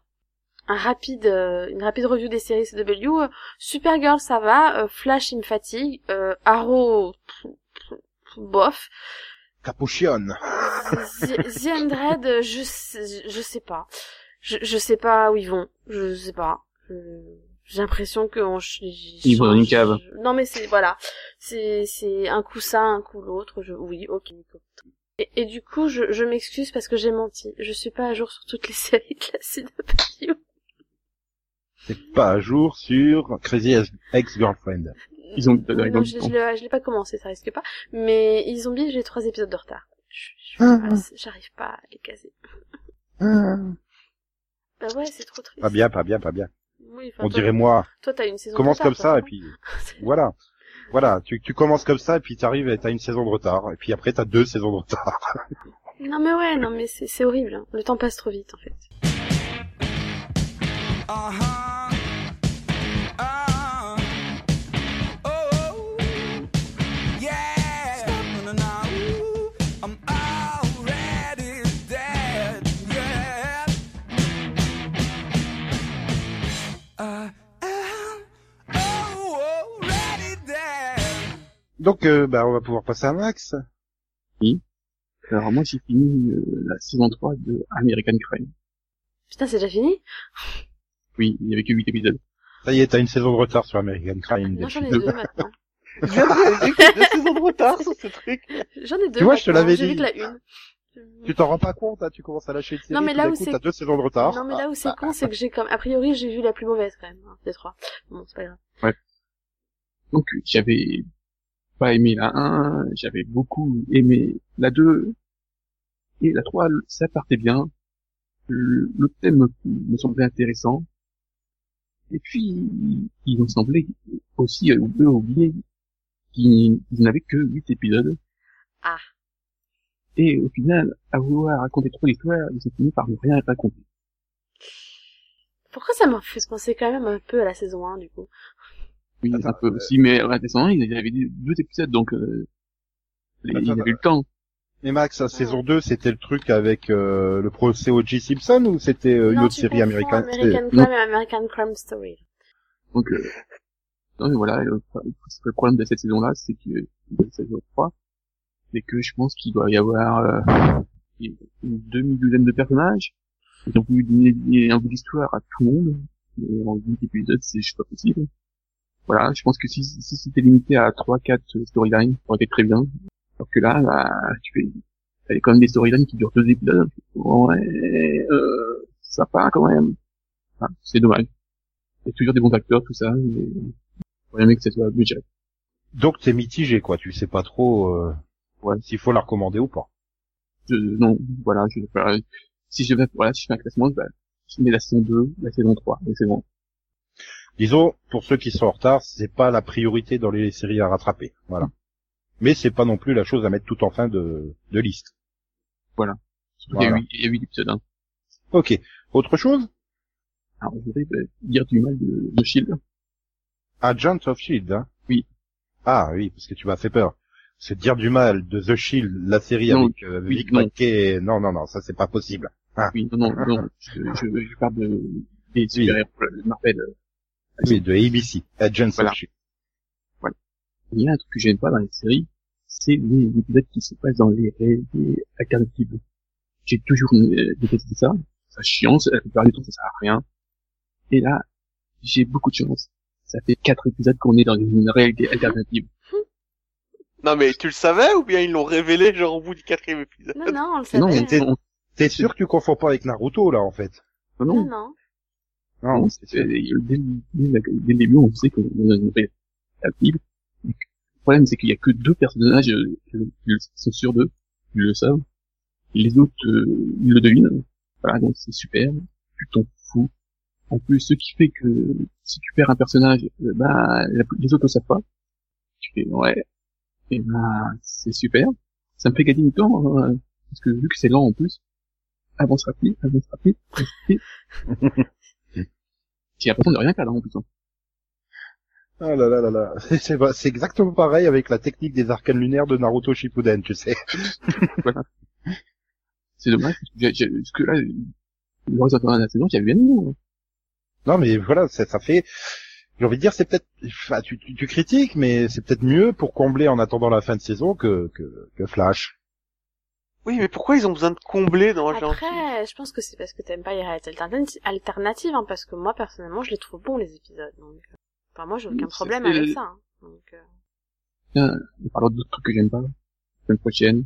Un rapide, euh, une rapide review des séries CW. Euh, Supergirl, ça va. Euh, Flash, il me fatigue. Euh, Arrow, pff, pff, pff, bof. Capuchon. The euh, je sais, je sais pas. Je, je sais pas où ils vont. Je sais pas. Je- J'ai l'impression que on ch- Ils vont dans une cave. Non mais c'est voilà, c'est c'est un coup ça, un coup l'autre. Je oui, ok. Et, et du coup, je, je m'excuse parce que j'ai menti. Je suis pas à jour sur toutes les [LAUGHS] séries de la CW. C'est pas à jour sur Crazy Ex-Girlfriend. Ils ont- euh, non, ils je, ont- je l'ai je l'ai pas commencé, ça risque pas. Mais ils ont bien, j'ai trois épisodes de retard. Je- je- Ah. J'arrive pas à les caser. Ah. Bah ouais, c'est trop triste. Pas bien, pas bien, pas bien. Oui, enfin, On toi- dirait moi. Toi, t'as une saison. Commence de retard, comme ça et puis [LAUGHS] voilà. Voilà, tu, tu commences comme ça et puis t'arrives et t'as une saison de retard et puis après t'as deux saisons de retard. [LAUGHS] Non mais ouais, non mais c'est c'est horrible. hein. Le temps passe trop vite en fait. Donc euh, bah on va pouvoir passer à Max. Alors moi j'ai fini euh, la saison 3 de American Crime. Putain, c'est déjà fini? Oui, il y avait que 8 épisodes. Ça y est, t'as une saison de retard sur American Crime. Non, j'en ai deux maintenant. Je viens de réaliser qu'il y a deux saisons de retard sur ce truc. J'en ai deux. Tu vois, je te l'avais J'ai dit. vu que la une. Tu t'en rends pas compte, hein, tu commences à lâcher une série. Non, mais là où c'est- t'as deux saisons de retard. Non mais là où c'est Ah, con, c'est que j'ai comme a priori j'ai vu la plus mauvaise quand même hein, des trois. Bon, c'est pas grave. Donc j'avais pas aimé la 1, j'avais beaucoup aimé la 2, et la 3, ça partait bien. Le, le thème me semblait intéressant. Et puis, il me semblait aussi euh, eux oublier qu'ils qu'ils n'avaient que 8 épisodes. Ah. Et au final, à vouloir raconter trop l'histoire, ils ont fini par ne rien raconter. Pourquoi ça m'a fait penser quand même un peu à la saison 1 du coup? Oui, Attends, un peu aussi, mais la 1, ils avaient deux épisodes, donc euh, les- Attends, ils avaient eu le temps. Mais Max, la saison 2, c'était le truc avec euh, le procès O.J. Simpson ou c'était euh, une autre série américaine? American Euh, Crime et American Crime Story. Donc, euh, non, mais voilà, le, le problème de cette saison-là, c'est que, de la saison 3, c'est que je pense qu'il doit y avoir euh, une demi-douzaine de personnages. Ils ont voulu donner un bout d'histoire à tout le monde, mais en 8 épisodes, c'est juste pas possible. Voilà, je pense que si, si c'était limité à 3-4 storylines, ça aurait été très bien. Alors que là, bah, tu fais, t'as quand même des storylines qui durent deux épisodes. Ouais, euh, ça part quand même. Enfin, c'est dommage. Il y a toujours des bons acteurs, tout ça, mais faut que ça soit budget. Donc t'es mitigé, quoi. Tu sais pas trop euh, Ouais. s'il faut la recommander ou pas. Je, non, voilà, je vais faire, si je vais, voilà, si je fais un classement, bah, je mets la saison 2, la saison 3, et c'est bon. Disons, pour ceux qui sont en retard, c'est pas la priorité dans les séries à rattraper. Voilà. Mais c'est pas non plus la chose à mettre tout en fin de, de liste. Voilà. 8, il y a 8 épisodes, hein. Ok. Autre chose? Alors, je voudrais bah, dire du mal de, de Shield. Agent of Shield, hein? Oui. Ah oui, parce que tu m'as fait peur. C'est dire du mal de The Shield, la série Non, avec euh, oui, Vic non. Mackey. Non, non, non, ça c'est pas possible. Oui, non, non, non, je, je, je parle de, des super-héros euh, Marvel. Oui, de ABC, Agents Voilà. of Shield. Il y a un truc que j'aime pas dans les séries, c'est les épisodes qui se passent dans les réalités alternatives. J'ai toujours euh, détesté ça. Ça chiant, ça- la plupart du temps ça sert à rien. Et là, j'ai beaucoup de chance. Ça fait quatre épisodes qu'on est dans une réalité alternative. [LAUGHS] Non mais tu le savais ou bien ils l'ont révélé genre au bout du quatrième épisode? Non, non, on le Non, savait. on, t'es- sûr que tu confonds pas avec Naruto là en fait? Non, Non, non, non. Non, non, c'est c'est- dès, le début, on sait qu'on une réalité alternative. Le problème, c'est qu'il y a que deux personnages euh, qui sont sûrs d'eux, ils le savent. Et les autres, euh, ils le devinent. Voilà, donc c'est super. Tu t'en fous. En plus, ce qui fait que si tu perds un personnage, euh, bah, la- les autres le savent pas. Tu fais, ouais. Et ben, c'est super. Ça me fait gagner du temps, hein, parce que vu que c'est lent en plus, avance rapide, avance rapide, avance rapide. [LAUGHS] J'ai l'impression de rien perdre en plus. hein. Ah là là là là, [LAUGHS] c'est c'est exactement pareil avec la technique des arcanes lunaires de Naruto Shippuden, tu sais. [LAUGHS] C'est dommage, parce que, j'ai- parce que là, le reste de la saison, j'avais bien. Non mais voilà, ça, ça fait. J'ai envie de dire, c'est peut-être. Enfin, tu, tu, tu critiques, mais c'est peut-être mieux pour combler en attendant la fin de saison que que, que Flash. Oui mais pourquoi ils ont besoin de combler dans Gentil Après, je pense que c'est parce que t'aimes pas les réalités alternati- alternatives, hein, parce que moi, personnellement, je les trouve bons, les épisodes. Donc, euh, enfin, moi, j'ai aucun problème avec ça. hein. Donc, euh, Tiens, en parlant d'autres trucs que j'aime pas, la semaine prochaine,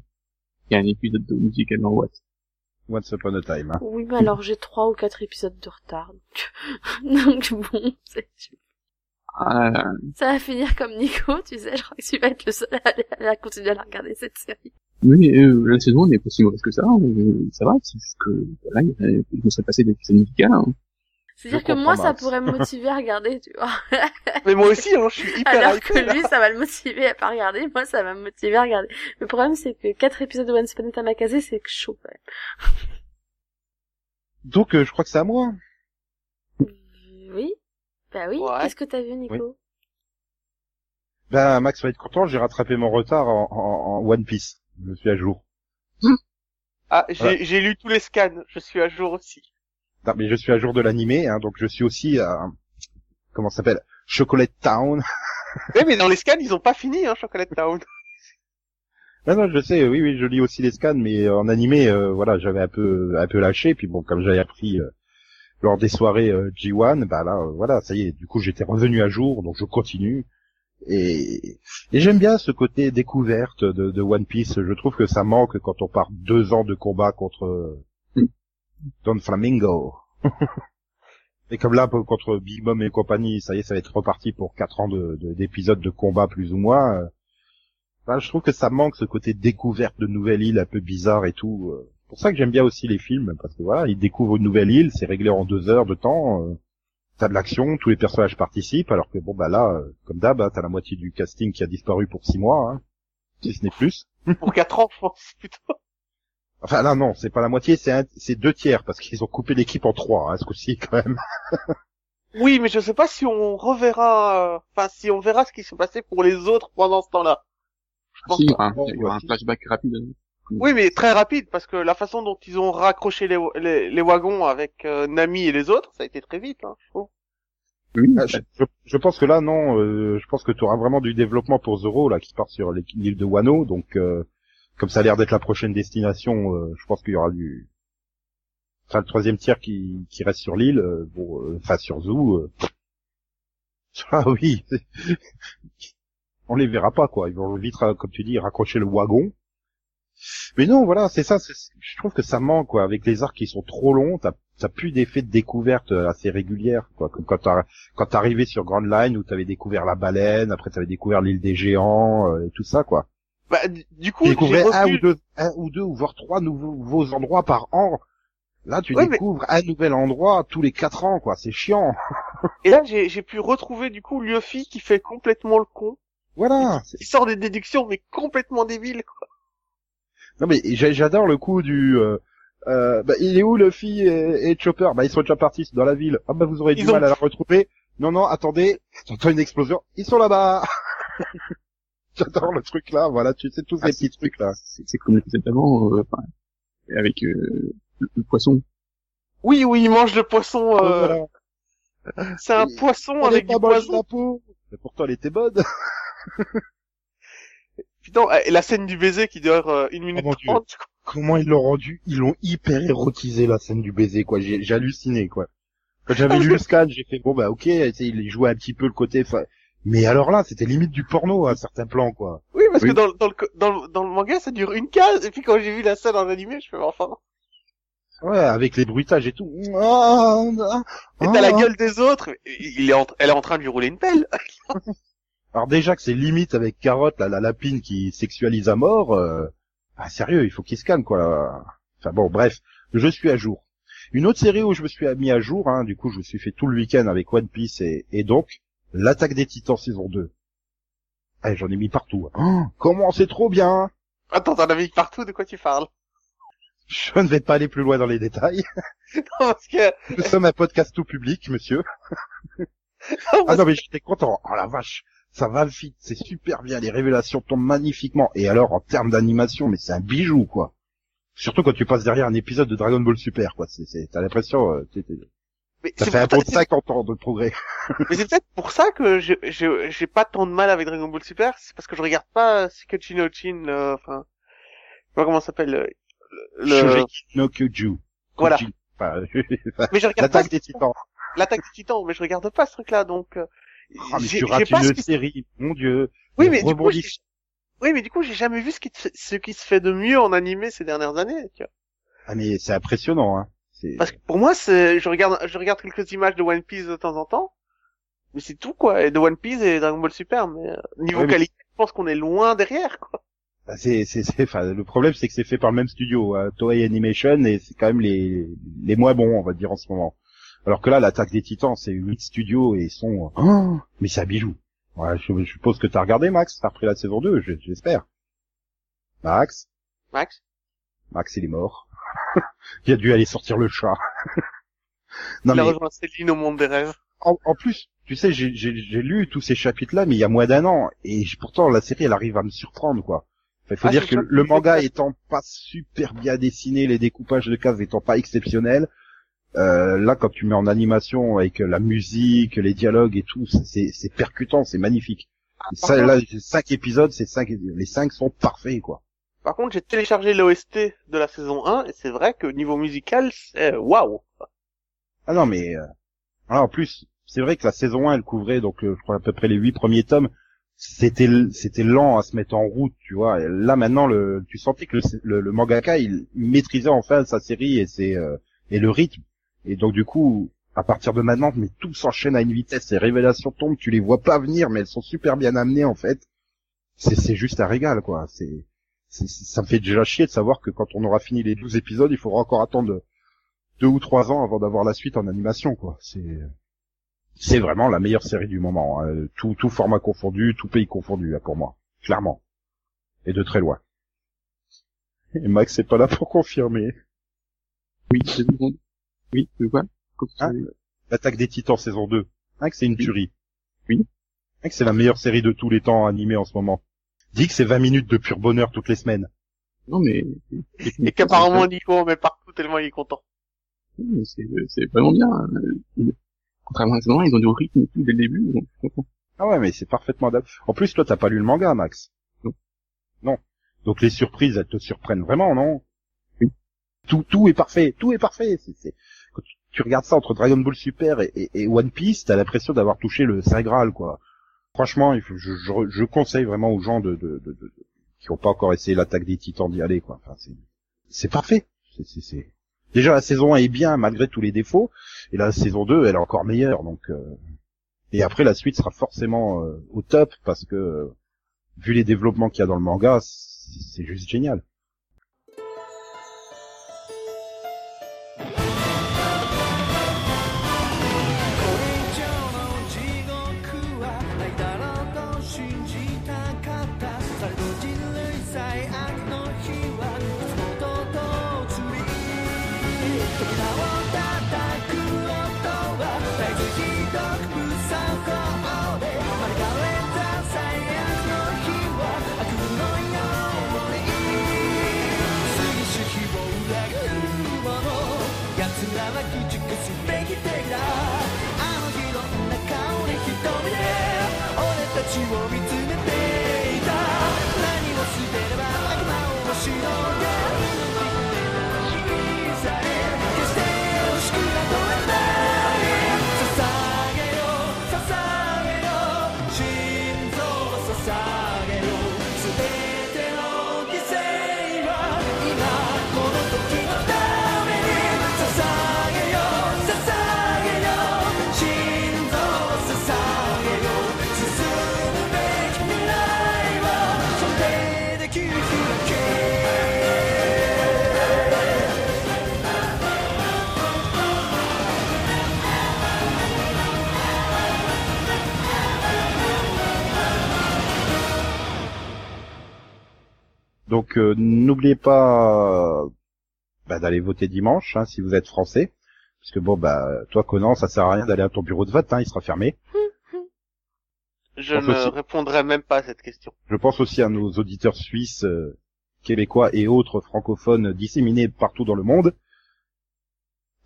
il y a un épisode de Musical dans What. Once upon a time. Hein. Oui, mais alors, j'ai trois ou quatre épisodes de retard. Donc, [LAUGHS] donc bon, [LAUGHS] c'est- Ah, ça va finir comme Nico, tu sais, je crois que tu vas être le seul à, à continuer à la regarder, cette série. Oui, euh, la saison n'est pas si mauvaise que ça, euh, ça va, c'est juste que, voilà, il y a- je me serais passé des épisodes musicales, hein. C'est-à-dire que moi, ça pourrait me motiver à regarder, tu vois. [LAUGHS] Mais moi aussi hein, je suis hyper Alors que là. lui, ça va le motiver à pas regarder, moi, ça va me motiver à regarder. Le problème, c'est que quatre épisodes de Once Upon a caser, c'est chaud, quand même. [LAUGHS] Donc euh, je crois que c'est à moi. Oui. Bah oui. Ouais. Qu'est-ce que t'as vu, Nico Ben Max va être content, j'ai rattrapé mon retard en, en, en One Piece. Je suis à jour. Ah j'ai Voilà. j'ai lu tous les scans, je suis à jour aussi. Non, mais je suis à jour de l'animé, hein, donc je suis aussi à comment ça s'appelle? Chocolate Town. [LAUGHS] Oui mais dans les scans ils ont pas fini hein Chocolate Town. [LAUGHS] non, non, je sais, oui, oui, je lis aussi les scans, mais en animé, euh, voilà, j'avais un peu, un peu lâché, puis bon, comme j'avais appris euh, lors des soirées euh, G1, bah là, euh, voilà, ça y est, du coup, j'étais revenu à jour, donc je continue. Et, et j'aime bien ce côté découverte de, de One Piece. Je trouve que ça manque quand on part deux ans de combat contre. [LAUGHS] Don Flamingo. [LAUGHS] et comme là, contre Big Mom et compagnie, ça y est, ça va être reparti pour quatre ans de- de- d'épisodes de, combat plus ou moins. euh, Enfin, je trouve que ça manque ce côté découverte de nouvelles îles un peu bizarre et tout. euh. C'est pour ça que j'aime bien aussi les films, parce que voilà, ils découvrent une nouvelle île, c'est réglé en deux heures de temps, euh, t'as de l'action, tous les personnages participent, alors que bon bah là, euh, comme d'hab, hein, t'as la moitié du casting qui a disparu pour six mois, hein, si ce n'est plus. [LAUGHS] Pour quatre ans je pense plutôt. Enfin là non, c'est pas la moitié, c'est un- c'est deux tiers, parce qu'ils ont coupé l'équipe en trois, hein, ce coup-ci quand même. [LAUGHS] Oui mais je sais pas si on reverra, euh, enfin si on verra ce qui s'est passé pour les autres pendant ce temps-là. Je pense Si, il y pas. aura un, il y aura un flashback rapide. hein. Oui, mais très rapide, parce que la façon dont ils ont raccroché les, les, les wagons avec euh, Nami et les autres, ça a été très vite, hein, je trouve. Oui, je, je- pense que là non, euh, je pense que tu auras vraiment du développement pour Zoro là qui part sur l'île de Wano, donc euh, comme ça a l'air d'être la prochaine destination, euh, je pense qu'il y aura du, enfin le troisième tiers qui, qui reste sur l'île, euh, bon, euh, enfin sur Zoo. euh. [LAUGHS] Ah oui, [LAUGHS] on les verra pas quoi, ils vont vite comme tu dis raccrocher le wagon. Mais non, voilà, c'est ça. c'est- Je trouve que ça manque quoi, avec les arcs qui sont trop longs, t'as t'as plus d'effet de découverte euh, assez régulière quoi, comme quand t'as quand t'arrivais sur Grand Line où t'avais découvert la baleine, après t'avais découvert l'île des géants euh, et tout ça quoi. Bah, du- coup, Tu découvrais un ou deux, un ou deux ou voire trois nouveaux, nouveaux endroits par an. Là, tu Ouais, mais- découvres un nouvel endroit tous les quatre ans quoi. C'est chiant. Et là, [LAUGHS] j'ai j'ai pu retrouver, du coup, Luffy qui fait complètement le con. Voilà. Il sort des déductions, mais complètement débiles, quoi. Non mais j'a- j'adore le coup du. Euh, euh, bah, il est où Luffy et, et Chopper? Bah ils sont déjà partis dans la ville. Ah bah vous aurez du ont- mal à la retrouver. Non non attendez, j'entends une explosion. Ils sont là-bas. [LAUGHS] j'adore le truc là. Voilà tu sais tous Ah, ces petits trucs là. c'est comme l'épisode d'avant, euh, enfin, avec euh, le, le poisson. Oui, oui, il mange le poisson, euh, Voilà. c'est un Et- poisson On avec du poison. la peau. Mais pourtant elle était bonne. [LAUGHS] Putain, et la scène du baiser qui dure euh, une minute Oh. Comment ils l'ont rendu? Ils l'ont hyper érotisé la scène du baiser quoi. J'ai halluciné quoi. Quand j'avais lu le scan, j'ai fait bon bah ok, il jouait un petit peu le côté. enfin, Mais alors là, c'était limite du porno à certains plans quoi. Oui, parce Oui. que dans, le- dans, le, dans, le, dans le manga, ça dure une case, et puis quand j'ai vu la scène en animé, je fais enfin. Ouais, avec les bruitages et tout. Ah, ah, Et t'as la ah. gueule des autres, il est en, elle est en train de lui rouler une pelle. Alors déjà que c'est limite avec Carotte, la, la lapine qui sexualise à mort. Euh... Ah sérieux, il faut qu'il se calme quoi. là. Enfin bon, bref, je suis à jour. Une autre série où je me suis mis à jour, hein, du coup je me suis fait tout le week-end avec One Piece et, et donc l'attaque des Titans saison 2. Ah, j'en ai mis partout. Oh, comment c'est trop bien Attends, t'en as mis partout, de quoi tu parles? Je ne vais pas aller plus loin dans les détails. [LAUGHS] Non, parce que... Nous sommes un podcast tout public, monsieur. [LAUGHS] non, Ah non mais j'étais content. Oh la vache, ça va vite, c'est super bien, les révélations tombent magnifiquement. Et alors en termes d'animation, mais c'est un bijou quoi. Surtout quand tu passes derrière un épisode de Dragon Ball Super quoi. C'est, t'as l'impression, euh, ça fait un bond de 50 ans de progrès. [LAUGHS] Mais c'est peut-être pour ça que je- je- j'ai pas tant de mal avec Dragon Ball Super, c'est parce que je regarde pas Sekouchi no Chin, euh, enfin, je sais pas comment ça s'appelle, euh, le, le- no Kyuju. voilà. Enfin, [LAUGHS] Mais je regarde pas L'attaque des Titans. l'attaque des titans, mais je regarde pas ce truc-là, donc, euh, Ah mais tu rates une série, mon dieu. Oui, mais du coup, oui, mais du coup, j'ai jamais vu ce qui, te fait- ce qui se fait de mieux en animé ces dernières années, tu vois. Ah mais c'est impressionnant hein. Parce que pour moi, c'est, je regarde, je regarde quelques images de One Piece de temps en temps, mais c'est tout, quoi, et de One Piece et Dragon Ball Super, mais euh, niveau Ouais, mais- qualité, je pense qu'on est loin derrière, quoi. Bah, c'est, c'est, c'est, enfin, le problème c'est que c'est fait par le même studio, hein, Toei Animation, et c'est quand même les, les moins bons, on va dire en ce moment. Alors que là, l'attaque des Titans, c'est 8 studios et ils sont, oh, mais c'est un bijou. Ouais, je, je suppose que t'as regardé Max, t'as repris la saison 2, je- j'espère. Max, Max? Max il est mort. [LAUGHS] il a dû aller sortir le chat. [LAUGHS] non Il a rejoint Céline au monde des rêves. en, en plus, tu sais, j'ai, lu tous ces chapitres-là, mais il y a moins d'un an, et pourtant la série, elle arrive à me surprendre, quoi. Il faut Ah, dire que le manga étant pas super bien dessiné, les découpages de cases étant pas exceptionnels, euh, là, quand tu mets en animation avec la musique, les dialogues et tout, c'est, percutant, c'est magnifique. Ça, contre- là, cinq épisodes, c'est cinq, les cinq sont parfaits, quoi. Par contre, j'ai téléchargé l'OST de la saison 1, et c'est vrai que niveau musical, c'est waouh. Ah non, mais euh, alors, en plus, c'est vrai que la saison 1, elle couvrait donc euh, je crois à peu près les huit premiers tomes. C'était c'était lent à se mettre en route, tu vois. Et là maintenant, le, tu sentais que le, le, le mangaka il maîtrisait enfin sa série et ses euh, et le rythme. Et donc du coup, à partir de maintenant, mais tout s'enchaîne à une vitesse. Les révélations tombent, tu les vois pas venir, mais elles sont super bien amenées en fait. C'est juste un régal, quoi. C'est ça me fait déjà chier de savoir que quand on aura fini les 12 épisodes, il faudra encore attendre deux ou trois ans avant d'avoir la suite en animation, quoi. C'est c'est vraiment la meilleure série du moment. hein. Tout tout format confondu, tout pays confondu, hein, pour moi, clairement, et de très loin. Et Max c'est pas là pour confirmer. Oui, c'est bon. Oui, de quoi? Comme Ah. L'attaque des Titans saison 2. Hein, que c'est une Oui. tuerie. Oui. Hein, que c'est la meilleure série de tous les temps animée en ce moment. Dis que c'est 20 minutes de pur bonheur toutes les semaines. Non, mais... Et qu'apparemment Nico en met partout tellement il est content. Oui, mais C'est c'est vraiment bien. hein. Contrairement à saison 1, ils ont du rythme et tout dès le début, donc je. Ah ouais, mais c'est parfaitement adapté. En plus, toi, t'as pas lu le manga, Max. Non. Non. Donc les surprises, elles te surprennent vraiment, non? Oui. Tout, tout est parfait, tout est parfait. C'est, c'est... Quand tu, regardes ça entre Dragon Ball Super et, One Piece, t'as l'impression d'avoir touché le Saint Graal, quoi. Franchement, je, conseille vraiment aux gens de, qui ont pas encore essayé l'attaque des Titans d'y aller, quoi. Enfin, c'est, parfait. Déjà, la saison 1 est bien malgré tous les défauts, et la saison 2, elle est encore meilleure, donc. euh, et après, la suite sera forcément euh, au top parce que, vu les développements qu'il y a dans le manga, c'est juste génial. Donc euh, n'oubliez pas bah, d'aller voter dimanche hein, si vous êtes français. Parce que bon bah toi Conan, ça sert à rien d'aller à ton bureau de vote, hein, il sera fermé. Je ne aussi- répondrai même pas à cette question. Je pense aussi à nos auditeurs suisses, euh, québécois et autres francophones disséminés partout dans le monde.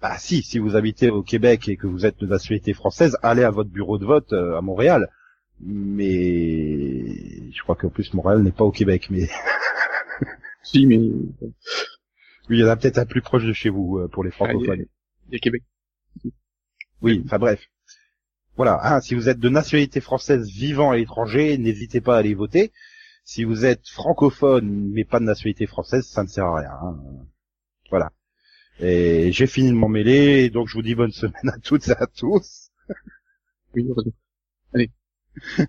Bah si, si vous habitez au Québec et que vous êtes de nationalité française, allez à votre bureau de vote euh, à Montréal. Mais je crois qu'en plus Montréal n'est pas au Québec, mais [LAUGHS] Si, mais il y en a peut-être un plus proche de chez vous euh, pour les francophones. il y a Québec. Oui, enfin bref. Voilà, hein, si vous êtes de nationalité française vivant à l'étranger, n'hésitez pas à aller voter. Si vous êtes francophone mais pas de nationalité française, ça ne sert à rien. hein. Voilà. Et j'ai fini de m'en mêler, donc je vous dis bonne semaine à toutes et à tous. Oui, heureusement. [LAUGHS]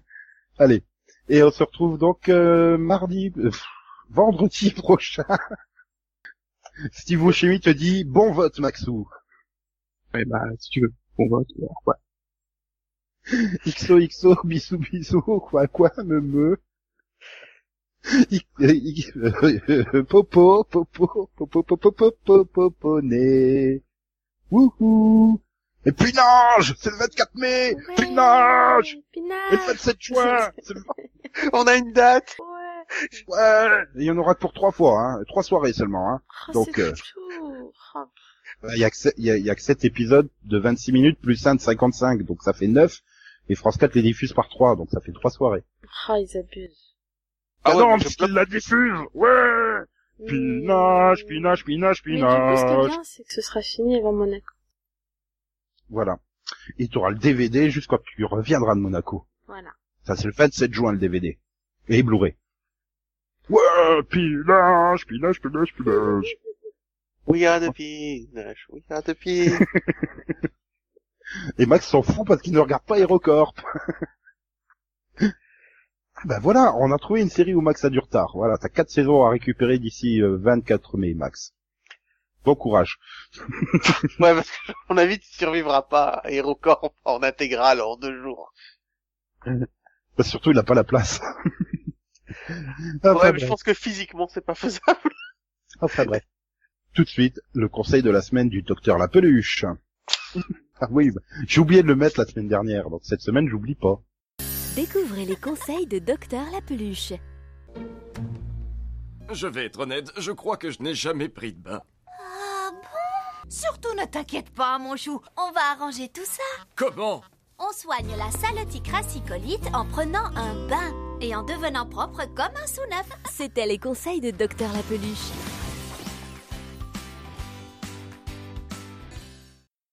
Allez. Et on se retrouve donc euh, mardi, euh, vendredi [LAUGHS] prochain. Steve Buscemi te dit bon vote Maxou. Ouais, bah, si tu veux, on vote, alors, ouais. [LAUGHS] XOXO, bisous bisous, quoi quoi, me me. I- i- euh, [LAUGHS] Popo, popo, popo, popo, popo, poponné. Wouhou. Et Pinage, c'est le 24 mai. Pinage. Et le 27 juin. le- On a une date Ouais. Il y en aura que pour trois fois, hein. Trois soirées seulement, hein. Oh, Donc, euh. Oh, Il y a que, il y a, il y a que 7 épisodes de 26 minutes plus un de 55, donc ça fait 9. Et France 4 les diffuse par 3, donc ça fait trois soirées. oh, ils abusent. Ah Ah, ouais, non, parce qu'il la diffuse Ouais Pinage, pinage, pinage, Mais du coup, ce qui est pinage bien, c'est que ce sera fini avant Monaco. Voilà. Et tu auras le DVD juste quand tu reviendras de Monaco. Voilà. Ça, c'est le 27 juin, le DVD. Et Blu-ray. Ouais, pinage, pinage, pinage, pinage. We are the Pinash, we are the Pinash. [LAUGHS] Et Max s'en fout parce qu'il ne regarde pas HeroCorp. [LAUGHS] ah bah voilà, on a trouvé une série où Max a du retard. Voilà, t'as quatre saisons à récupérer d'ici euh, 24 mai, Max. Bon courage. [LAUGHS] Ouais, parce que, à mon avis, tu survivras pas à HeroCorp en intégrale en deux jours. Bah, surtout, il a pas la place. Ouais, enfin, mais je pense que physiquement, c'est pas faisable. [LAUGHS] Enfin, bref. Tout de suite, le conseil de la semaine du docteur La Peluche. [LAUGHS] ah oui, bah, j'ai oublié de le mettre la semaine dernière, donc cette semaine, j'oublie pas. Découvrez les conseils de Docteur La Peluche. Je vais être honnête, je crois que je n'ai jamais pris de bain. Ah bon? Surtout ne t'inquiète pas, mon chou. On va arranger tout ça. Comment? On soigne la salotique crassicolite en prenant un bain et en devenant propre comme un sous-neuf. C'était les conseils de Docteur La Peluche.